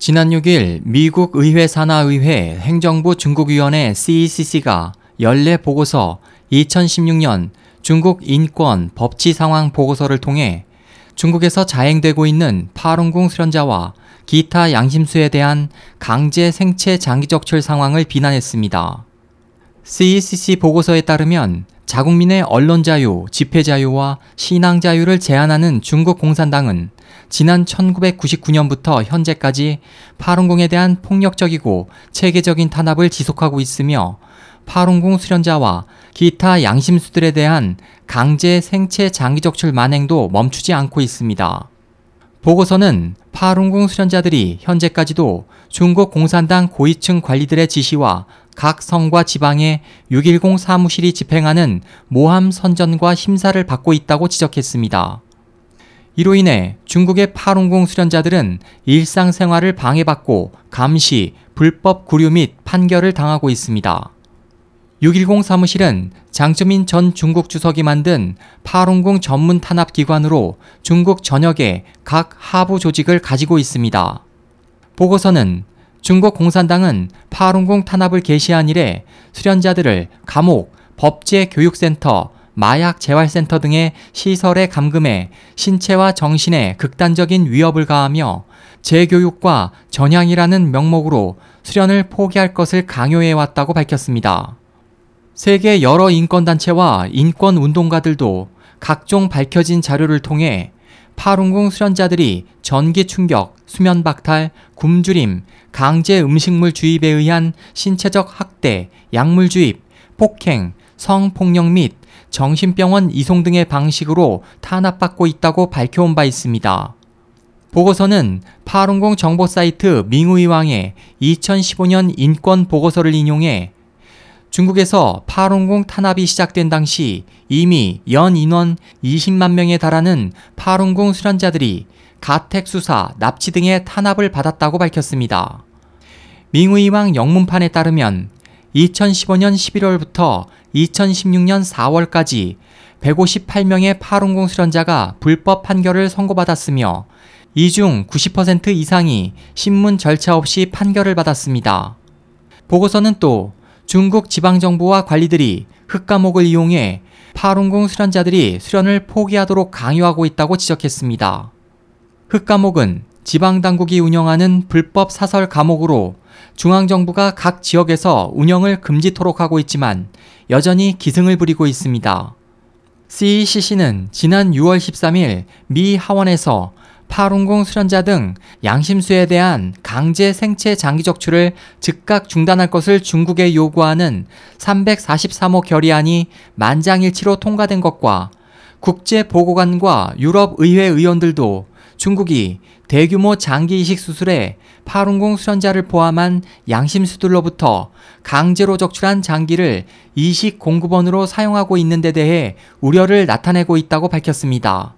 지난 6일 미국 의회 산하의회 행정부 중국위원회 CECC가 연례 보고서 2016년 중국 인권 법치 상황 보고서를 통해 중국에서 자행되고 있는 파룬궁 수련자와 기타 양심수에 대한 강제 생체 장기적출 상황을 비난했습니다. CECC 보고서에 따르면 자국민의 언론 자유, 집회 자유와 신앙 자유를 제한하는 중국 공산당은 지난 1999년부터 현재까지 파룬궁에 대한 폭력적이고 체계적인 탄압을 지속하고 있으며 파룬궁 수련자와 기타 양심수들에 대한 강제 생체 장기 적출 만행도 멈추지 않고 있습니다. 보고서는 파룬궁 수련자들이 현재까지도 중국 공산당 고위층 관리들의 지시와 각 성과 지방의 610 사무실이 집행하는 모함 선전과 심사를 받고 있다고 지적했습니다. 이로 인해 중국의 파룬궁 수련자들은 일상생활을 방해받고 감시, 불법 구류 및 판결을 당하고 있습니다. 610 사무실은 장쩌민 전 중국 주석이 만든 파룬궁 전문 탄압 기관으로 중국 전역에 각 하부 조직을 가지고 있습니다. 보고서는 중국 공산당은 파룬궁 탄압을 개시한 이래 수련자들을 감옥, 법제 교육센터, 마약 재활센터 등의 시설에 감금해 신체와 정신에 극단적인 위협을 가하며 재교육과 전향이라는 명목으로 수련을 포기할 것을 강요해 왔다고 밝혔습니다. 세계 여러 인권단체와 인권운동가들도 각종 밝혀진 자료를 통해 파룬궁 수련자들이 전기 충격, 수면 박탈, 굶주림, 강제 음식물 주입에 의한 신체적 학대, 약물 주입, 폭행, 성폭력 및 정신병원 이송 등의 방식으로 탄압받고 있다고 밝혀온 바 있습니다. 보고서는 파룬궁 정보 사이트 밍우이왕의 2015년 인권 보고서를 인용해 중국에서 파룬궁 탄압이 시작된 당시 이미 연 인원 20만 명에 달하는 파룬궁 수련자들이 가택 수사, 납치 등의 탄압을 받았다고 밝혔습니다. 밍우이왕 영문판에 따르면 2015년 11월부터 2016년 4월까지 158명의 파룬궁 수련자가 불법 판결을 선고받았으며 이 중 90% 이상이 신문 절차 없이 판결을 받았습니다. 보고서는 또 중국 지방정부와 관리들이 흑감옥을 이용해 파룬궁 수련자들이 수련을 포기하도록 강요하고 있다고 지적했습니다. 흑감옥은 지방당국이 운영하는 불법 사설 감옥으로 중앙정부가 각 지역에서 운영을 금지토록 하고 있지만 여전히 기승을 부리고 있습니다. CECC는 지난 6월 13일 미 하원에서 파룬궁 수련자 등 양심수에 대한 강제 생체 장기 적출을 즉각 중단할 것을 중국에 요구하는 343호 결의안이 만장일치로 통과된 것과 국제보고관과 유럽의회 의원들도 중국이 대규모 장기 이식 수술에 파룬궁 수련자를 포함한 양심수들로부터 강제로 적출한 장기를 이식 공급원으로 사용하고 있는 데 대해 우려를 나타내고 있다고 밝혔습니다.